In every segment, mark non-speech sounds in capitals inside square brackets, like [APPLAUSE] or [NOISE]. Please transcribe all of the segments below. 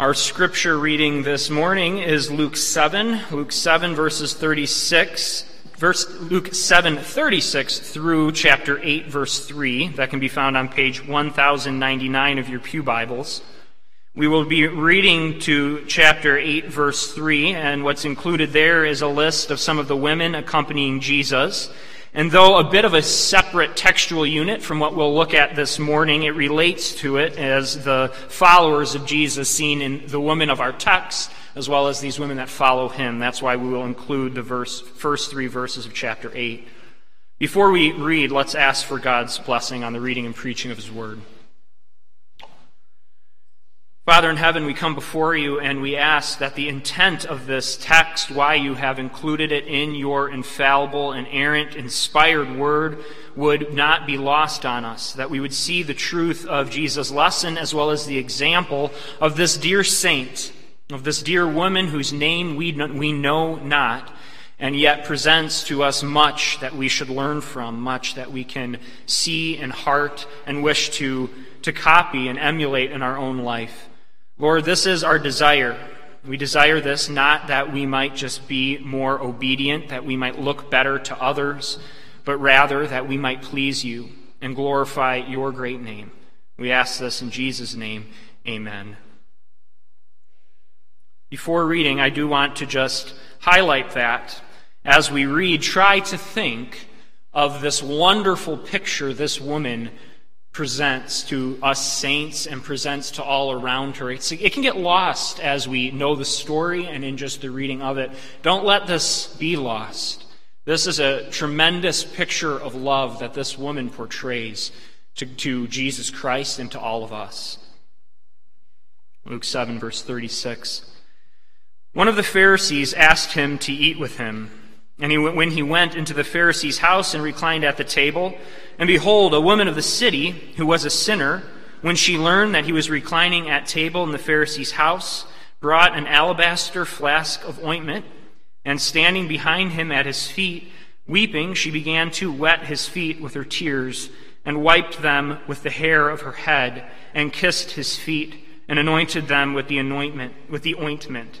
Our scripture reading this morning is Luke 7, Luke 7 verses 36, verse Luke 7 36 through chapter 8 verse 3. That can be found on page 1099 of your Pew Bibles. We will be reading to chapter 8 verse 3 and what's included there is a list of some of the women accompanying Jesus. And though a bit of a separate textual unit from what we'll look at this morning, it relates to it as the followers of Jesus seen in the women of our text, as well as these women that follow him. That's why we will include the verse, first three verses of chapter 8. Before we read, let's ask for God's blessing on the reading and preaching of his word. Father in heaven, we come before you and we ask that the intent of this text, why you have included it in your infallible, inerrant, inspired word, would not be lost on us. That we would see the truth of Jesus' lesson as well as the example of this dear saint, of this dear woman whose name we, we know not, and yet presents to us much that we should learn from, much that we can see and heart and wish to, to copy and emulate in our own life. Lord, this is our desire. We desire this not that we might just be more obedient, that we might look better to others, but rather that we might please you and glorify your great name. We ask this in Jesus' name. Amen. Before reading, I do want to just highlight that as we read, try to think of this wonderful picture this woman presents to us saints and presents to all around her. It's, it can get lost as we know the story and in just the reading of it. Don't let this be lost. This is a tremendous picture of love that this woman portrays to, to Jesus Christ and to all of us. Luke 7, verse 36. One of the Pharisees asked him to eat with him. And he, when he went into the Pharisee's house and reclined at the table, and behold, a woman of the city, who was a sinner, when she learned that he was reclining at table in the Pharisee's house, brought an alabaster flask of ointment, and standing behind him at his feet, weeping, she began to wet his feet with her tears, and wiped them with the hair of her head, and kissed his feet, and anointed them with the anointment, with the ointment.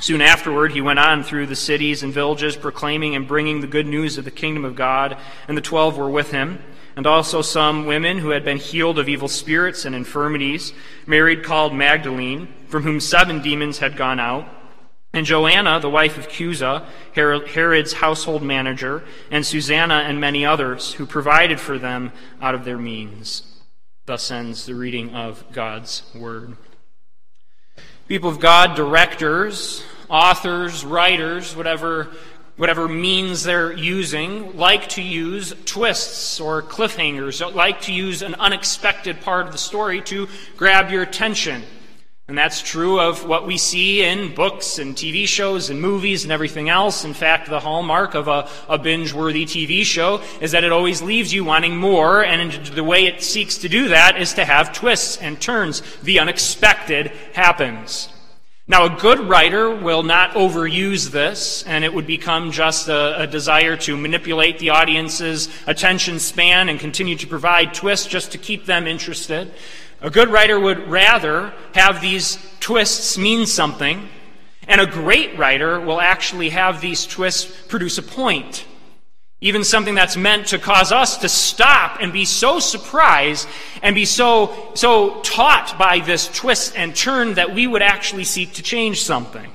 Soon afterward, he went on through the cities and villages, proclaiming and bringing the good news of the kingdom of God, and the twelve were with him, and also some women who had been healed of evil spirits and infirmities, Mary called Magdalene, from whom seven demons had gone out, and Joanna, the wife of Chuza, Herod's household manager, and Susanna and many others, who provided for them out of their means. Thus ends the reading of God's word. People of God, directors, authors, writers, whatever, whatever means they're using, like to use twists or cliffhangers, like to use an unexpected part of the story to grab your attention. And that's true of what we see in books and TV shows and movies and everything else. In fact, the hallmark of a, a binge worthy TV show is that it always leaves you wanting more, and the way it seeks to do that is to have twists and turns. The unexpected happens. Now, a good writer will not overuse this, and it would become just a, a, desire to manipulate the audience's attention span and continue to provide twists just to keep them interested. A good writer would rather have these twists mean something, and a great writer will actually have these twists produce a point. Even something that's meant to cause us to stop and be so surprised and be so, so taught by this twist and turn that we would actually seek to change something.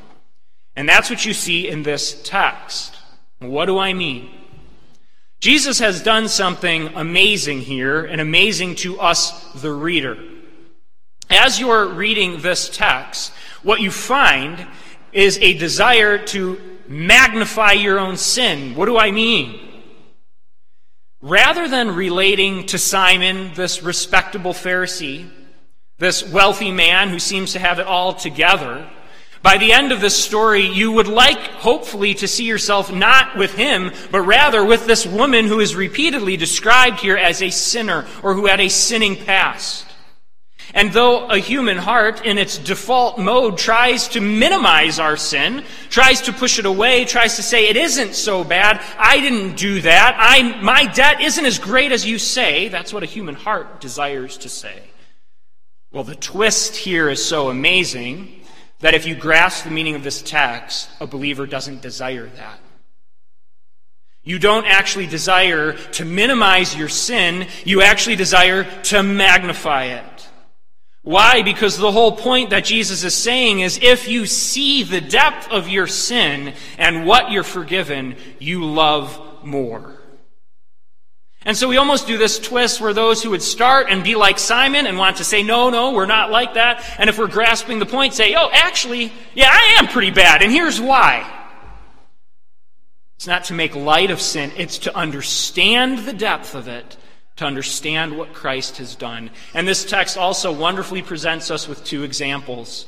And that's what you see in this text. What do I mean? Jesus has done something amazing here and amazing to us, the reader. As you're reading this text, what you find is a desire to magnify your own sin. What do I mean? Rather than relating to Simon, this respectable Pharisee, this wealthy man who seems to have it all together, by the end of this story, you would like, hopefully, to see yourself not with him, but rather with this woman who is repeatedly described here as a sinner or who had a sinning past. And though a human heart in its default mode tries to minimize our sin, tries to push it away, tries to say it isn't so bad, I didn't do that, I, my debt isn't as great as you say, that's what a human heart desires to say. Well, the twist here is so amazing that if you grasp the meaning of this text, a believer doesn't desire that. You don't actually desire to minimize your sin, you actually desire to magnify it. Why? Because the whole point that Jesus is saying is if you see the depth of your sin and what you're forgiven, you love more. And so we almost do this twist where those who would start and be like Simon and want to say, no, no, we're not like that. And if we're grasping the point, say, oh, actually, yeah, I am pretty bad, and here's why. It's not to make light of sin, it's to understand the depth of it to understand what Christ has done. And this text also wonderfully presents us with two examples.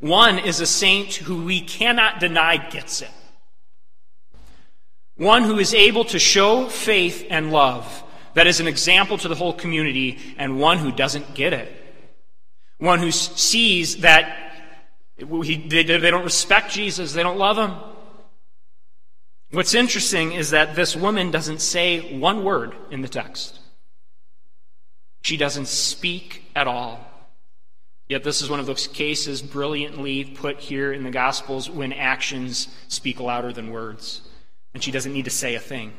One is a saint who we cannot deny gets it. One who is able to show faith and love that is an example to the whole community, and one who doesn't get it. One who sees that he, they, they don't respect Jesus, they don't love him. What's interesting is that this woman doesn't say one word in the text. She doesn't speak at all. Yet, this is one of those cases brilliantly put here in the Gospels when actions speak louder than words. And she doesn't need to say a thing.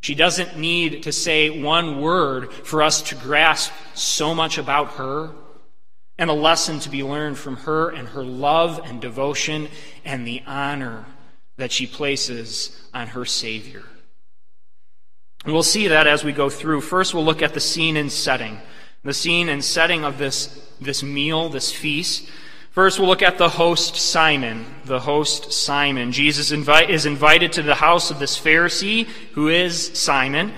She doesn't need to say one word for us to grasp so much about her and a lesson to be learned from her and her love and devotion and the honor that she places on her Savior. And we'll see that as we go through. First, we'll look at the scene and setting. The scene and setting of this, this meal, this feast. First, we'll look at the host Simon. The host Simon. Jesus invite, is invited to the house of this Pharisee, who is Simon.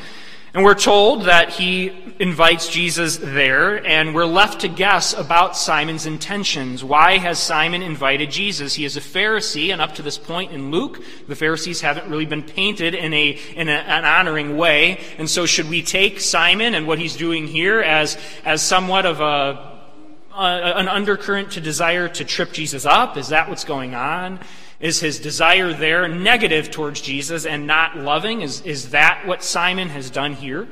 And we're told that he invites Jesus there, and we're left to guess about Simon's intentions. Why has Simon invited Jesus? He is a Pharisee, and up to this point in Luke, the Pharisees haven't really been painted in, a, in a, an honoring way. And so, should we take Simon and what he's doing here as, as somewhat of a, a an undercurrent to desire to trip Jesus up? Is that what's going on? Is his desire there negative towards Jesus and not loving? Is, is that what Simon has done here?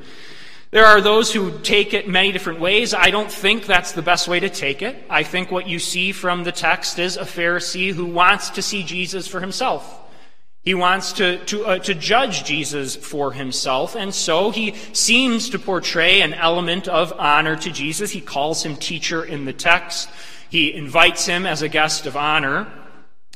There are those who take it many different ways. I don't think that's the best way to take it. I think what you see from the text is a Pharisee who wants to see Jesus for himself. He wants to, to, uh, to judge Jesus for himself, and so he seems to portray an element of honor to Jesus. He calls him teacher in the text. He invites him as a guest of honor.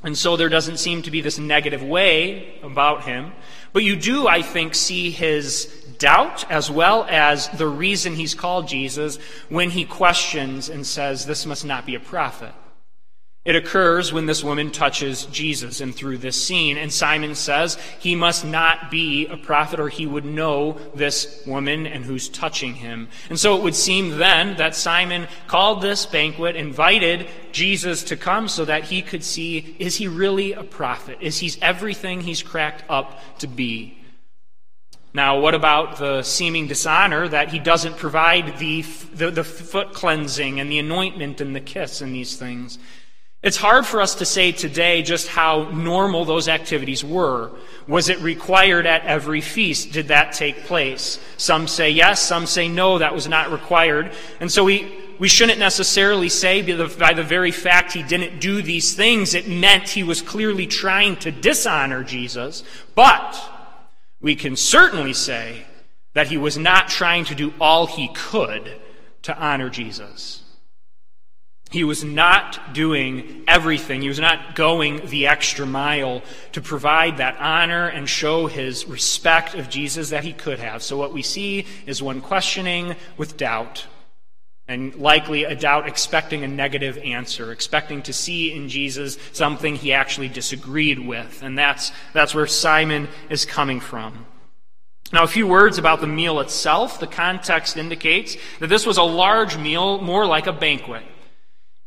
And so there doesn't seem to be this negative way about him. But you do, I think, see his doubt as well as the reason he's called Jesus when he questions and says, This must not be a prophet. It occurs when this woman touches Jesus and through this scene. And Simon says he must not be a prophet or he would know this woman and who's touching him. And so it would seem then that Simon called this banquet, invited Jesus to come so that he could see is he really a prophet? Is he everything he's cracked up to be? Now, what about the seeming dishonor that he doesn't provide the, the, the, foot cleansing and the anointment and the kiss and these things? It's hard for us to say today just how normal those activities were. Was it required at every feast? Did that take place? Some say yes, some say no, that was not required. And so we, we shouldn't necessarily say by the, by the very fact he didn't do these things, it meant he was clearly trying to dishonor Jesus. But we can certainly say that he was not trying to do all he could to honor Jesus. He was not doing everything. He was not going the extra mile to provide that honor and show his respect of Jesus that he could have. So, what we see is one questioning with doubt, and likely a doubt expecting a negative answer, expecting to see in Jesus something he actually disagreed with. And that's, that's where Simon is coming from. Now, a few words about the meal itself. The context indicates that this was a large meal, more like a banquet.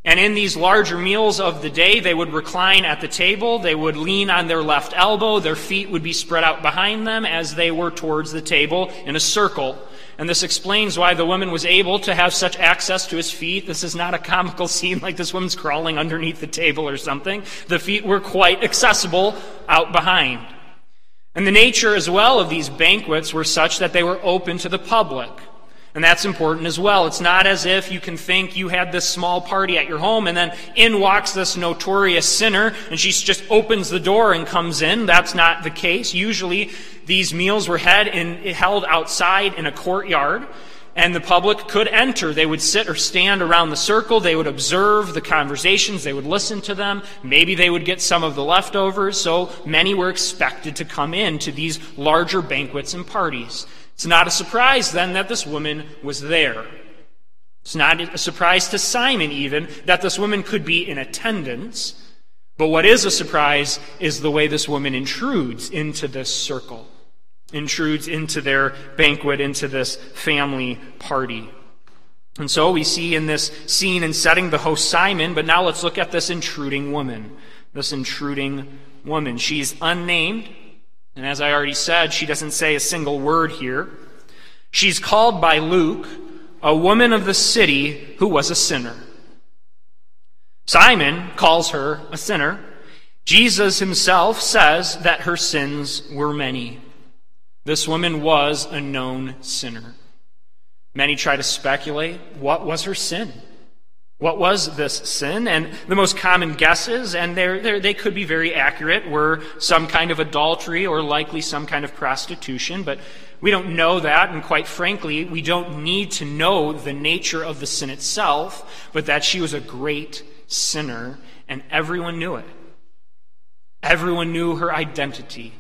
And in these larger meals of the day, they would recline at the table, they would lean on their left elbow, their feet would be spread out behind them as they were towards the table in a circle. And this explains why the woman was able to have such access to his feet. This is not a comical [LAUGHS] scene like this woman's crawling underneath the table or something. The feet were quite accessible out behind. And the nature as well of these banquets were such that they were open to the public. And that's important as well. It's not as if you can think you had this small party at your home and then in walks this notorious sinner and she just opens the door and comes in. That's not the case. Usually these meals were held outside in a courtyard and the public could enter. They would sit or stand around the circle. They would observe the conversations. They would listen to them. Maybe they would get some of the leftovers. So many were expected to come in to these larger banquets and parties. It's not a surprise then that this woman was there. It's not a surprise to Simon even that this woman could be in attendance. But what is a surprise is the way this woman intrudes into this circle intrudes into their banquet, into this family party. And so we see in this scene and setting the host Simon, but now let's look at this intruding woman. This intruding woman. She's unnamed, and as I already said, she doesn't say a single word here. She's called by Luke a woman of the city who was a sinner. Simon calls her a sinner. Jesus himself says that her sins were many. This woman was a known sinner. Many try to speculate what was her sin? What was this sin? And the most common guesses, and they're, they're, they could be very accurate, were some kind of adultery or likely some kind of prostitution, but we don't know that, and quite frankly, we don't need to know the nature of the sin itself, but that she was a great sinner, and everyone knew it. Everyone knew her identity.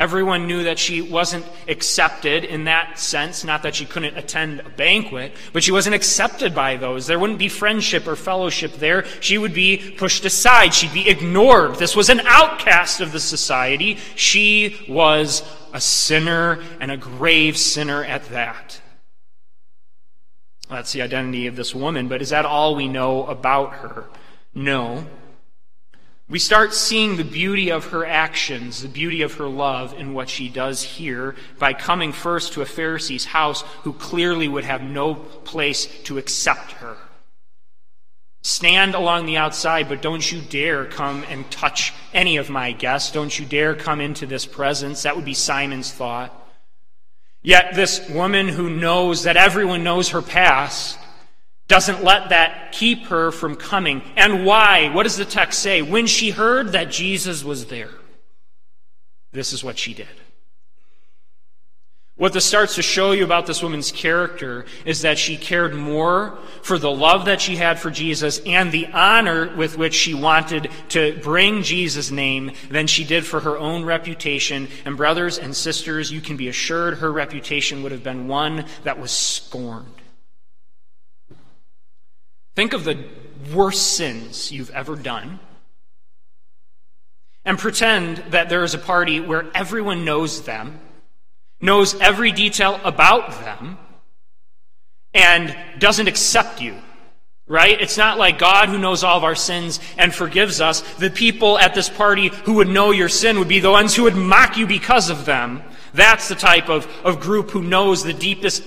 Everyone knew that she wasn't accepted in that sense, not that she couldn't attend a banquet, but she wasn't accepted by those. There wouldn't be friendship or fellowship there. She would be pushed aside. She'd be ignored. This was an outcast of the society. She was a sinner and a grave sinner at that. That's the identity of this woman, but is that all we know about her? No. We start seeing the beauty of her actions, the beauty of her love in what she does here by coming first to a Pharisee's house who clearly would have no place to accept her. Stand along the outside, but don't you dare come and touch any of my guests. Don't you dare come into this presence. That would be Simon's thought. Yet this woman who knows that everyone knows her past doesn't let that keep her from coming. And why? What does the text say? When she heard that Jesus was there, this is what she did. What this starts to show you about this woman's character is that she cared more for the love that she had for Jesus and the honor with which she wanted to bring Jesus' name than she did for her own reputation. And brothers and sisters, you can be assured her reputation would have been one that was scorned. Think of the worst sins you've ever done. And pretend that there is a party where everyone knows them, knows every detail about them, and doesn't accept you. Right? It's not like God who knows all of our sins and forgives us. The people at this party who would know your sin would be the ones who would mock you because of them. That's the type of, of group who knows the deepest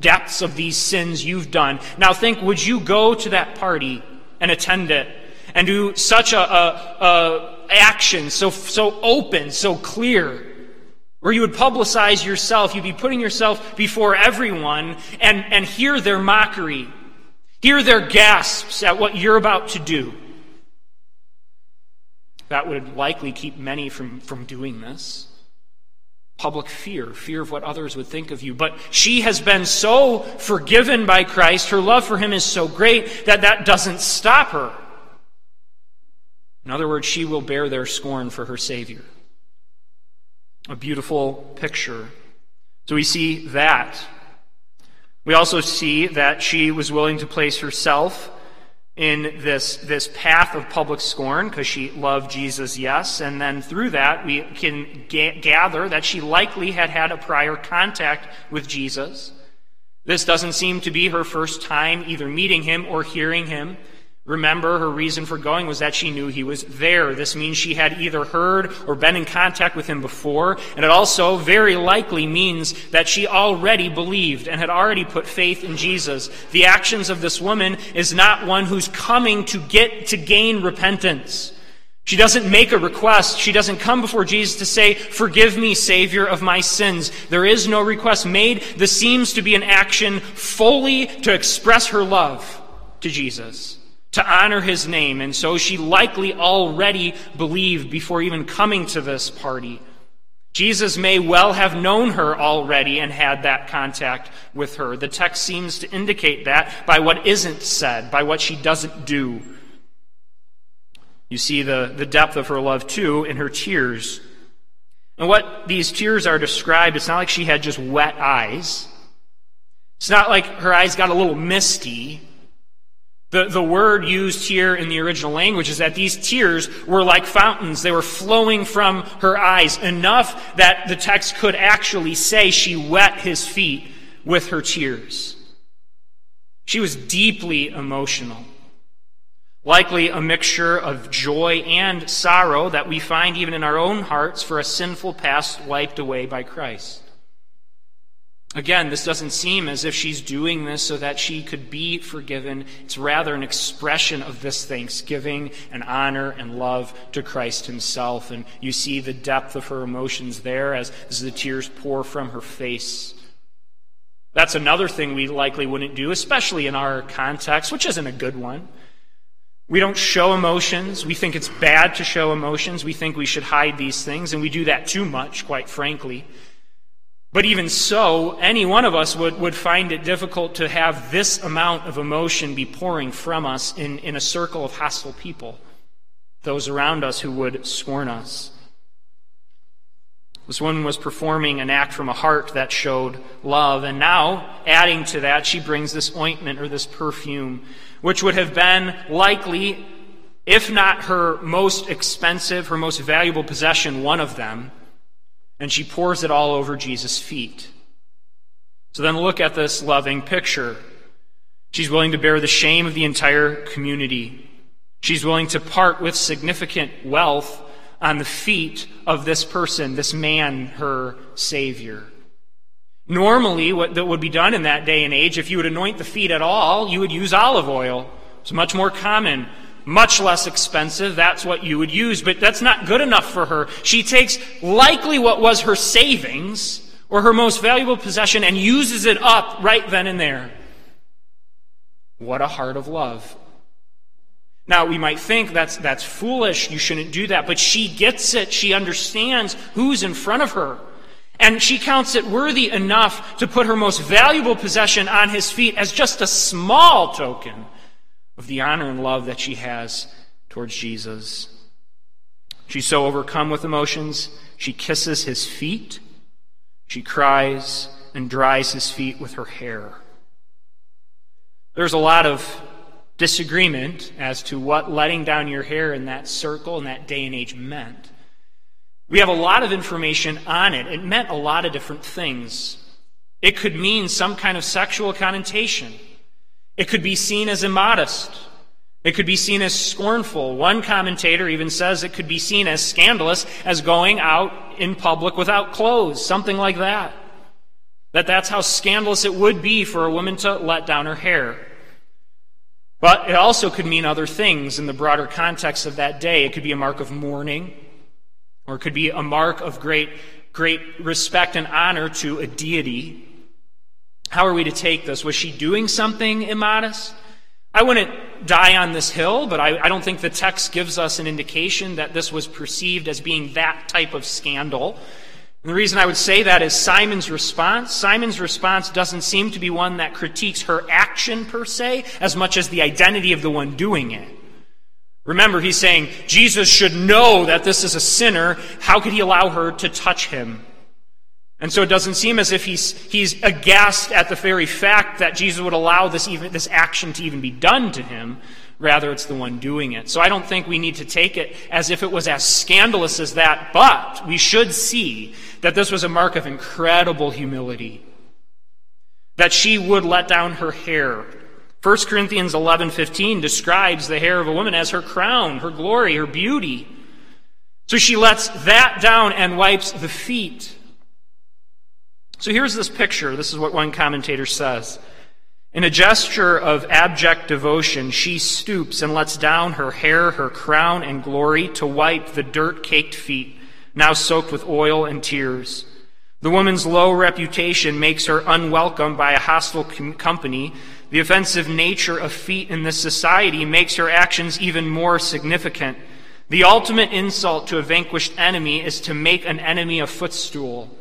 depths of these sins you've done. Now think, would you go to that party and attend it and do such a, a, a action so, so open, so clear? Where you would publicize yourself, you'd be putting yourself before everyone and, and hear their mockery, hear their gasps at what you're about to do. That would likely keep many from, from doing this. Public fear, fear of what others would think of you. But she has been so forgiven by Christ, her love for him is so great that that doesn't stop her. In other words, she will bear their scorn for her Savior. A beautiful picture. So we see that. We also see that she was willing to place herself in this, this path of public scorn because she loved Jesus, yes. And then through that, we can ga- gather that she likely had had a prior contact with Jesus. This doesn't seem to be her first time either meeting him or hearing him. Remember, her reason for going was that she knew he was there. This means she had either heard or been in contact with him before, and it also very likely means that she already believed and had already put faith in Jesus. The actions of this woman is not one who's coming to get to gain repentance. She doesn't make a request. She doesn't come before Jesus to say, Forgive me, Savior, of my sins. There is no request made. This seems to be an action fully to express her love to Jesus to honor his name, and so she likely already believed before even coming to this party. Jesus may well have known her already and had that contact with her. The text seems to indicate that by what isn't said, by what she doesn't do. You see the, the depth of her love, too, in her tears. And what these tears are described, it's not like she had just wet eyes. It's not like her eyes got a little misty. The, the word used here in the original language is that these tears were like fountains. They were flowing from her eyes, enough that the text could actually say she wet his feet with her tears. She was deeply emotional. Likely a mixture of joy and sorrow that we find even in our own hearts for a sinful past wiped away by Christ. Again, this doesn't seem as if she's doing this so that she could be forgiven. It's rather an expression of this thanksgiving and honor and love to Christ himself. And you see the depth of her emotions there as, the tears pour from her face. That's another thing we likely wouldn't do, especially in our context, which isn't a good one. We don't show emotions. We think it's bad to show emotions. We think we should hide these things, and we do that too much, quite frankly. But even so, any one of us would, would find it difficult to have this amount of emotion be pouring from us in, in a circle of hostile people, those around us who would scorn us. This woman was performing an act from a heart that showed love, and now, adding to that, she brings this ointment or this perfume, which would have been likely, if not her most expensive, her most valuable possession, one of them and she pours it all over Jesus' feet. So then look at this loving picture. She's willing to bear the shame of the entire community. She's willing to part with significant wealth on the feet of this person, this man, her Savior. Normally, what that would be done in that day and age, if you would anoint the feet at all, you would use olive oil. It's much more common much less expensive. That's what you would use, but that's not good enough for her. She takes likely what was her savings or her most valuable possession and uses it up right then and there. What a heart of love. Now, we might think that's, that's foolish. You shouldn't do that. But she gets it. She understands who's in front of her. And she counts it worthy enough to put her most valuable possession on his feet as just a small token of the honor and love that she has towards Jesus. She's so overcome with emotions, she kisses his feet, she cries and dries his feet with her hair. There's a lot of disagreement as to what letting down your hair in that circle in that day and age meant. We have a lot of information on it. It meant a lot of different things. It could mean some kind of sexual connotation. It could be seen as immodest. It could be seen as scornful. One commentator even says it could be seen as scandalous as going out in public without clothes, something like that. That that's how scandalous it would be for a woman to let down her hair. But it also could mean other things in the broader context of that day. It could be a mark of mourning, or it could be a mark of great, great respect and honor to a deity. How are we to take this? Was she doing something immodest? I wouldn't die on this hill, but I, I, don't think the text gives us an indication that this was perceived as being that type of scandal. And the reason I would say that is Simon's response. Simon's response doesn't seem to be one that critiques her action per se, as much as the identity of the one doing it. Remember, he's saying Jesus should know that this is a sinner. How could he allow her to touch him? And so it doesn't seem as if he's, he's aghast at the very fact that Jesus would allow this, even, this action to even be done to him. Rather, it's the one doing it. So I don't think we need to take it as if it was as scandalous as that, but we should see that this was a mark of incredible humility. That she would let down her hair. 1 Corinthians 11:15 describes the hair of a woman as her crown, her glory, her beauty. So she lets that down and wipes the feet so here's this picture. This is what one commentator says. In a gesture of abject devotion, she stoops and lets down her hair, her crown, and glory to wipe the dirt caked feet, now soaked with oil and tears. The woman's low reputation makes her unwelcome by a hostile com- company. The offensive nature of feet in this society makes her actions even more significant. The ultimate insult to a vanquished enemy is to make an enemy a footstool.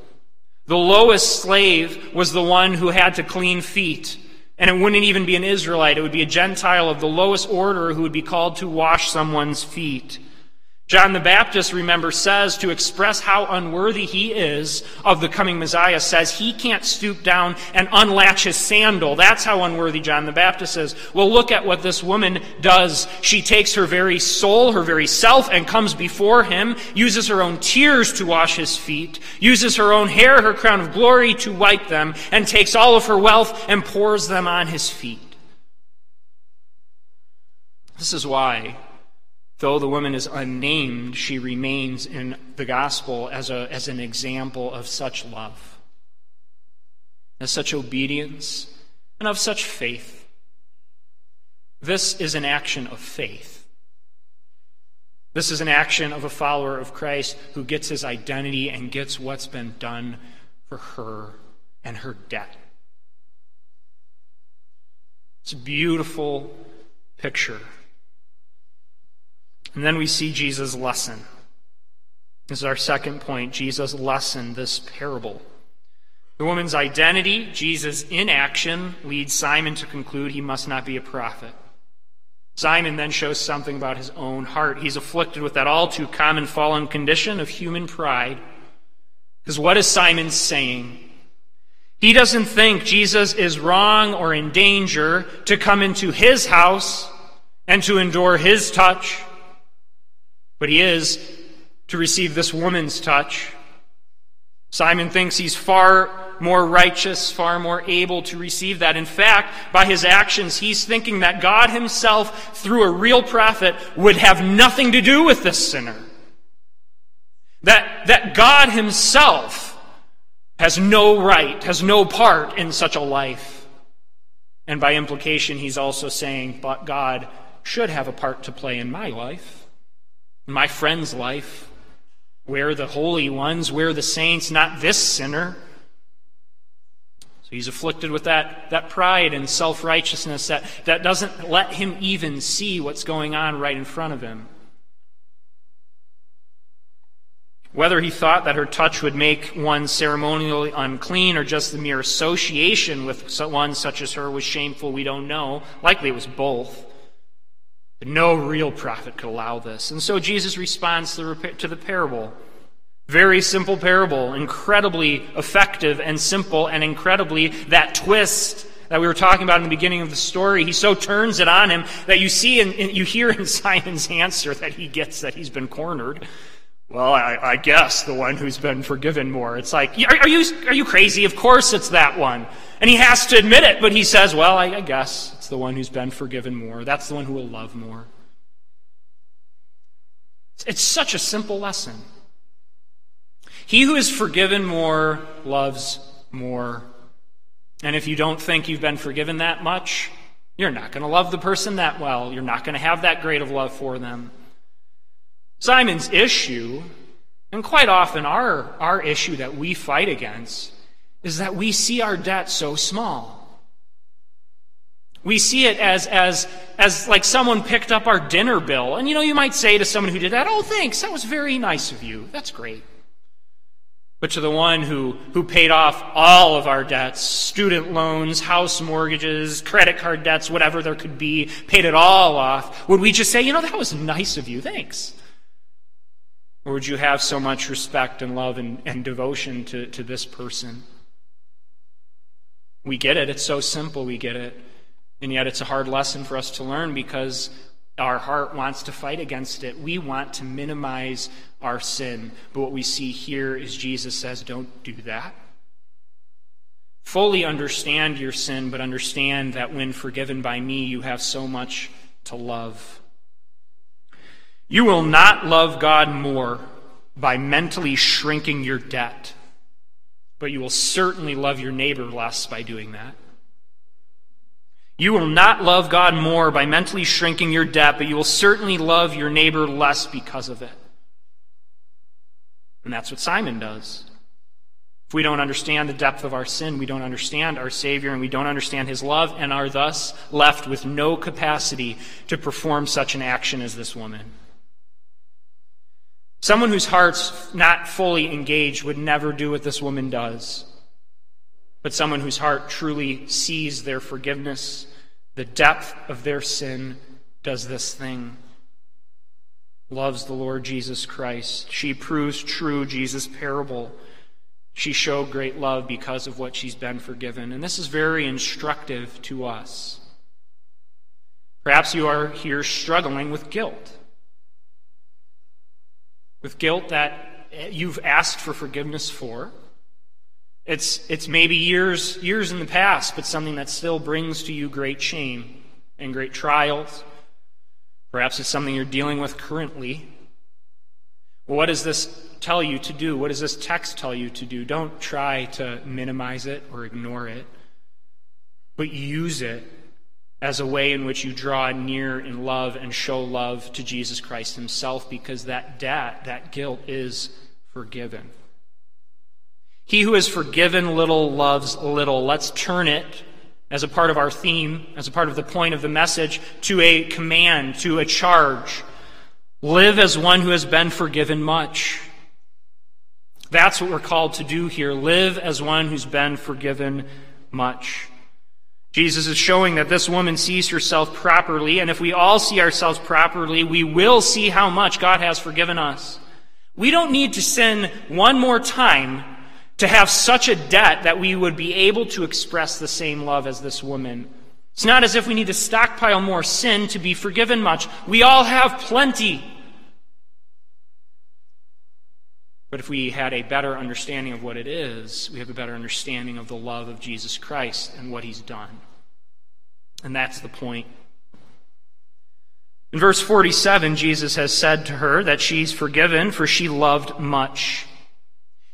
The lowest slave was the one who had to clean feet. And it wouldn't even be an Israelite, it would be a Gentile of the lowest order who would be called to wash someone's feet. John the Baptist, remember, says to express how unworthy he is of the coming Messiah, says he can't stoop down and unlatch his sandal. That's how unworthy John the Baptist is. Well, look at what this woman does. She takes her very soul, her very self, and comes before him, uses her own tears to wash his feet, uses her own hair, her crown of glory, to wipe them, and takes all of her wealth and pours them on his feet. This is why Though the woman is unnamed, she remains in the gospel as, a, as an example of such love, of such obedience, and of such faith. This is an action of faith. This is an action of a follower of Christ who gets his identity and gets what's been done for her and her debt. It's a beautiful picture. And then we see Jesus' lesson. This is our second point Jesus' lesson, this parable. The woman's identity, Jesus' inaction, leads Simon to conclude he must not be a prophet. Simon then shows something about his own heart. He's afflicted with that all too common fallen condition of human pride. Because what is Simon saying? He doesn't think Jesus is wrong or in danger to come into his house and to endure his touch but he is to receive this woman's touch. Simon thinks he's far more righteous, far more able to receive that. In fact, by his actions, he's thinking that God himself, through a real prophet, would have nothing to do with this sinner. That, that God himself has no right, has no part in such a life. And by implication, he's also saying, but God should have a part to play in my life my friend's life. We're the holy ones, we're the saints, not this sinner. So he's afflicted with that, that pride and self righteousness that, that doesn't let him even see what's going on right in front of him. Whether he thought that her touch would make one ceremonially unclean or just the mere association with one such as her was shameful, we don't know. Likely it was both. No real prophet could allow this. And so Jesus responds to the parable. Very simple parable, incredibly effective and simple, and incredibly that twist that we were talking about in the beginning of the story. He so turns it on him that you see and you hear in [LAUGHS] Simon's answer that he gets that he's been cornered. Well, I, I guess the one who's been forgiven more. It's like, are, are, you are you crazy? Of course it's that one. And he has to admit it, but he says, "Well, I, I guess That's the one who's been forgiven more. That's the one who will love more. It's such a simple lesson. He who is forgiven more loves more. And if you don't think you've been forgiven that much, you're not going to love the person that well. You're not going to have that great of love for them. Simon's issue, and quite often our, our issue that we fight against, is that we see our debt so small. We see it as, as, as like someone picked up our dinner bill. And you know, you might say to someone who did that, oh, thanks, that was very nice of you. That's great. But to the one who, who paid off all of our debts, student loans, house mortgages, credit card debts, whatever there could be, paid it all off, would we just say, you know, that was nice of you, thanks? Or would you have so much respect and love and, and devotion to, to this person? We get it. It's so simple, we get it. And yet it's a hard lesson for us to learn because our heart wants to fight against it. We want to minimize our sin. But what we see here is Jesus says, don't do that. Fully understand your sin, but understand that when forgiven by me, you have so much to love. You will not love God more by mentally shrinking your debt, but you will certainly love your neighbor less by doing that. You will not love God more by mentally shrinking your debt, but you will certainly love your neighbor less because of it. And that's what Simon does. If we don't understand the depth of our sin, we don't understand our Savior, and we don't understand His love, and are thus left with no capacity to perform such an action as this woman. Someone whose heart's not fully engaged would never do what this woman does but someone whose heart truly sees their forgiveness, the depth of their sin, does this thing. Loves the Lord Jesus Christ. She proves true Jesus' parable. She showed great love because of what she's been forgiven. And this is very instructive to us. Perhaps you are here struggling with guilt. With guilt that you've asked for forgiveness for it's, it's maybe years, years in the past, but something that still brings to you great shame and great trials. Perhaps it's something you're dealing with currently. Well, what does this tell you to do? What does this text tell you to do? Don't try to minimize it or ignore it, but use it as a way in which you draw near in love and show love to Jesus Christ Himself because that debt, that guilt is forgiven. He who is forgiven little loves little. Let's turn it as a part of our theme, as a part of the point of the message, to a command, to a charge. Live as one who has been forgiven much. That's what we're called to do here. Live as one who's been forgiven much. Jesus is showing that this woman sees herself properly, and if we all see ourselves properly, we will see how much God has forgiven us. We don't need to sin one more time to have such a debt that we would be able to express the same love as this woman. It's not as if we need to stockpile more sin to be forgiven much. We all have plenty. But if we had a better understanding of what it is, we have a better understanding of the love of Jesus Christ and what he's done. And that's the point. In verse 47, Jesus has said to her that she's forgiven, for she loved much.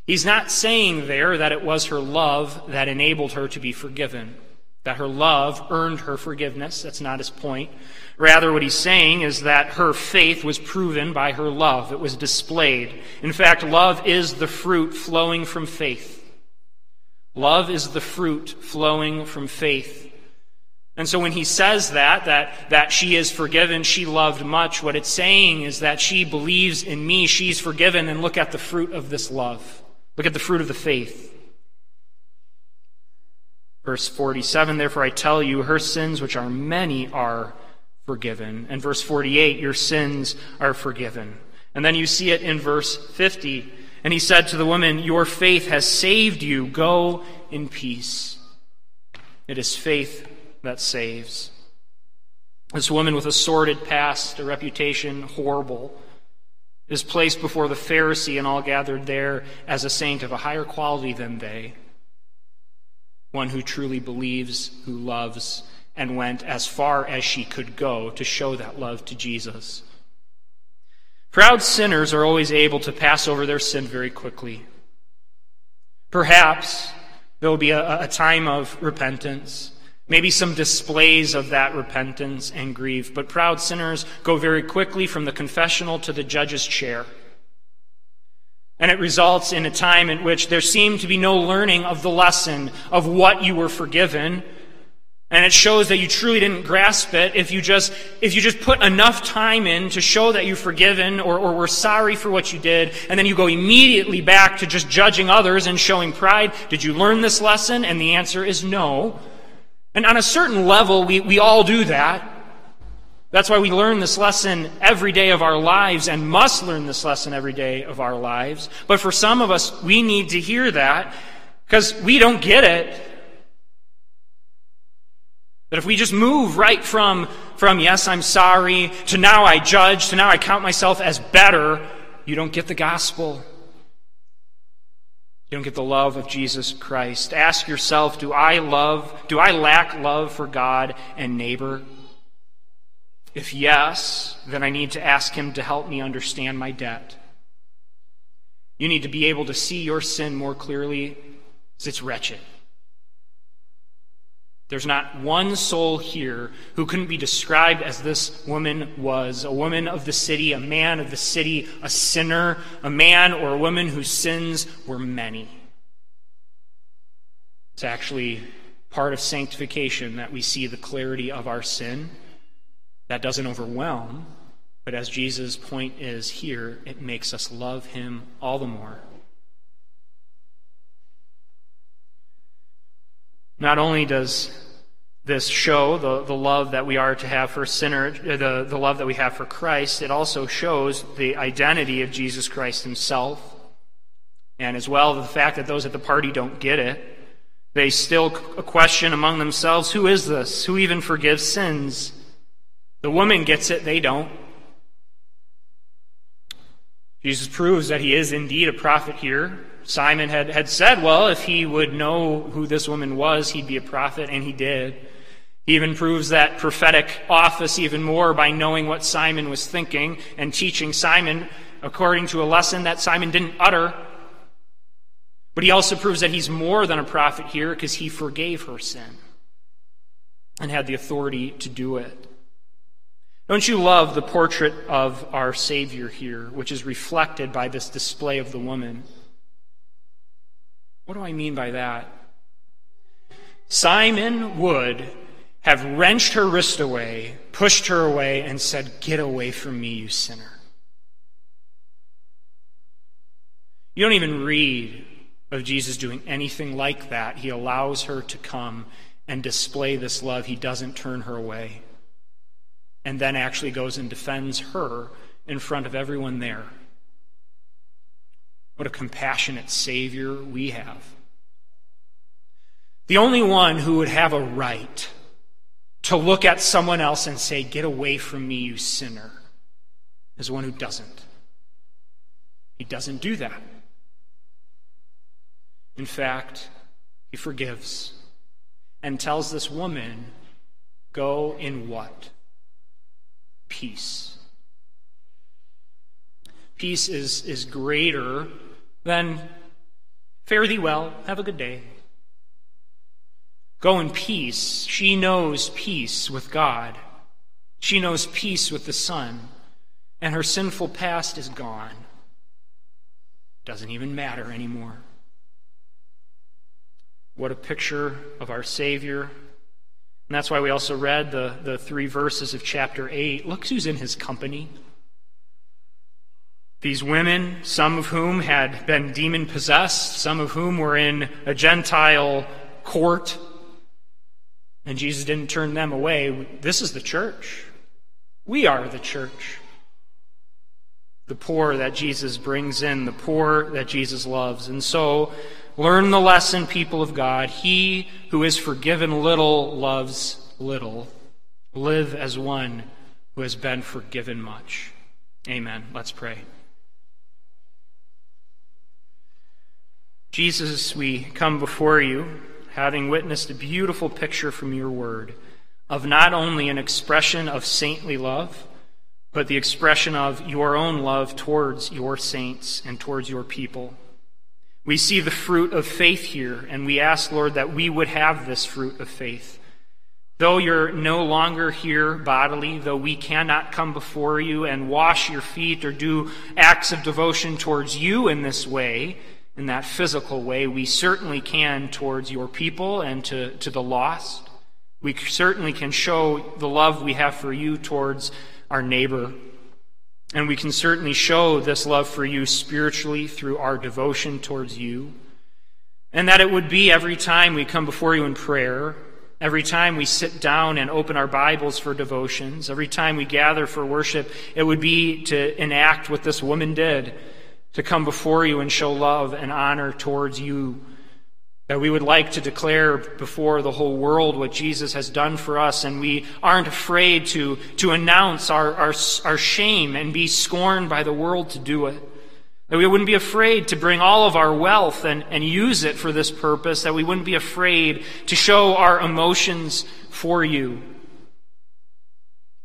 He's not saying there that it was her love that enabled her to be forgiven, that her love earned her forgiveness. That's not his point. Rather, what he's saying is that her faith was proven by her love. It was displayed. In fact, love is the fruit flowing from faith. Love is the fruit flowing from faith. And so when he says that, that, that she is forgiven, she loved much, what it's saying is that she believes in me, she's forgiven, and look at the fruit of this love. Look at the fruit of the faith. Verse 47 Therefore I tell you, her sins, which are many, are forgiven. And verse 48 Your sins are forgiven. And then you see it in verse 50. And he said to the woman, Your faith has saved you. Go in peace. It is faith that saves. This woman with a sordid past, a reputation horrible, is placed before the Pharisee and all gathered there as a saint of a higher quality than they, one who truly believes, who loves, and went as far as she could go to show that love to Jesus. Proud sinners are always able to pass over their sin very quickly. Perhaps there will be a, a time of repentance, maybe some displays of that repentance and grief, but proud sinners go very quickly from the confessional to the judge's chair. And it results in a time in which there seemed to be no learning of the lesson of what you were forgiven. And it shows that you truly didn't grasp it if you just, if you just put enough time in to show that you're forgiven or, or were sorry for what you did, and then you go immediately back to just judging others and showing pride. Did you learn this lesson? And the answer is no. And on a certain level, we, we all do that. That's why we learn this lesson every day of our lives and must learn this lesson every day of our lives. But for some of us, we need to hear that because we don't get it. That if we just move right from, from yes, I'm sorry, to now I judge, to now I count myself as better, you don't get the gospel. You don't get the love of Jesus Christ. Ask yourself, do I love, do I lack love for God and neighbor? If yes, then I need to ask Him to help me understand my debt. You need to be able to see your sin more clearly, because it's wretched. There's not one soul here who couldn't be described as this woman was a woman of the city, a man of the city, a sinner, a man or a woman whose sins were many. It's actually part of sanctification that we see the clarity of our sin that doesn't overwhelm, but as Jesus' point is here, it makes us love him all the more. Not only does this show the, the love that we are to have for sinner, uh, the, the love that we have for Christ, it also shows the identity of Jesus Christ himself. And as well, the fact that those at the party don't get it. They still question among themselves who is this? Who even forgives sins? The woman gets it, they don't. Jesus proves that he is indeed a prophet here. Simon had, had said, well, if he would know who this woman was, he'd be a prophet, and he did. He even proves that prophetic office even more by knowing what Simon was thinking and teaching Simon according to a lesson that Simon didn't utter. But he also proves that he's more than a prophet here because he forgave her sin and had the authority to do it. Don't you love the portrait of our Savior here, which is reflected by this display of the woman? What do I mean by that? Simon would have wrenched her wrist away, pushed her away, and said, Get away from me, you sinner. You don't even read of Jesus doing anything like that. He allows her to come and display this love. He doesn't turn her away and then actually goes and defends her in front of everyone there. What a compassionate Savior we have. The only one who would have a right to look at someone else and say, Get away from me, you sinner, is one who doesn't. He doesn't do that. In fact, he forgives and tells this woman, Go in what? peace. Peace is, is greater than fare thee well, have a good day. Go in peace. She knows peace with God. She knows peace with the Son. And her sinful past is gone. Doesn't even matter anymore. What a picture of our Savior and that's why we also read the, the three verses of chapter 8. Look who's in his company. These women, some of whom had been demon possessed, some of whom were in a Gentile court, and Jesus didn't turn them away. This is the church. We are the church. The poor that Jesus brings in, the poor that Jesus loves. And so, Learn the lesson, people of God. He who is forgiven little loves little. Live as one who has been forgiven much. Amen. Let's pray. Jesus, we come before you, having witnessed a beautiful picture from your word of not only an expression of saintly love, but the expression of your own love towards your saints and towards your people. We see the fruit of faith here, and we ask, Lord, that we would have this fruit of faith. Though you're no longer here bodily, though we cannot come before you and wash your feet or do acts of devotion towards you in this way, in that physical way, we certainly can towards your people and to, to the lost. We certainly can show the love we have for you towards our neighbor. And we can certainly show this love for you spiritually through our devotion towards you. And that it would be every time we come before you in prayer, every time we sit down and open our Bibles for devotions, every time we gather for worship, it would be to enact what this woman did, to come before you and show love and honor towards you that we would like to declare before the whole world what Jesus has done for us, and we aren't afraid to, to announce our, our, our shame and be scorned by the world to do it. That we wouldn't be afraid to bring all of our wealth and, and use it for this purpose. That we wouldn't be afraid to show our emotions for you.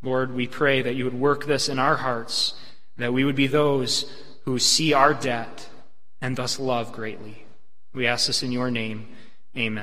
Lord, we pray that you would work this in our hearts, that we would be those who see our debt and thus love greatly. We ask this in your name. Amen.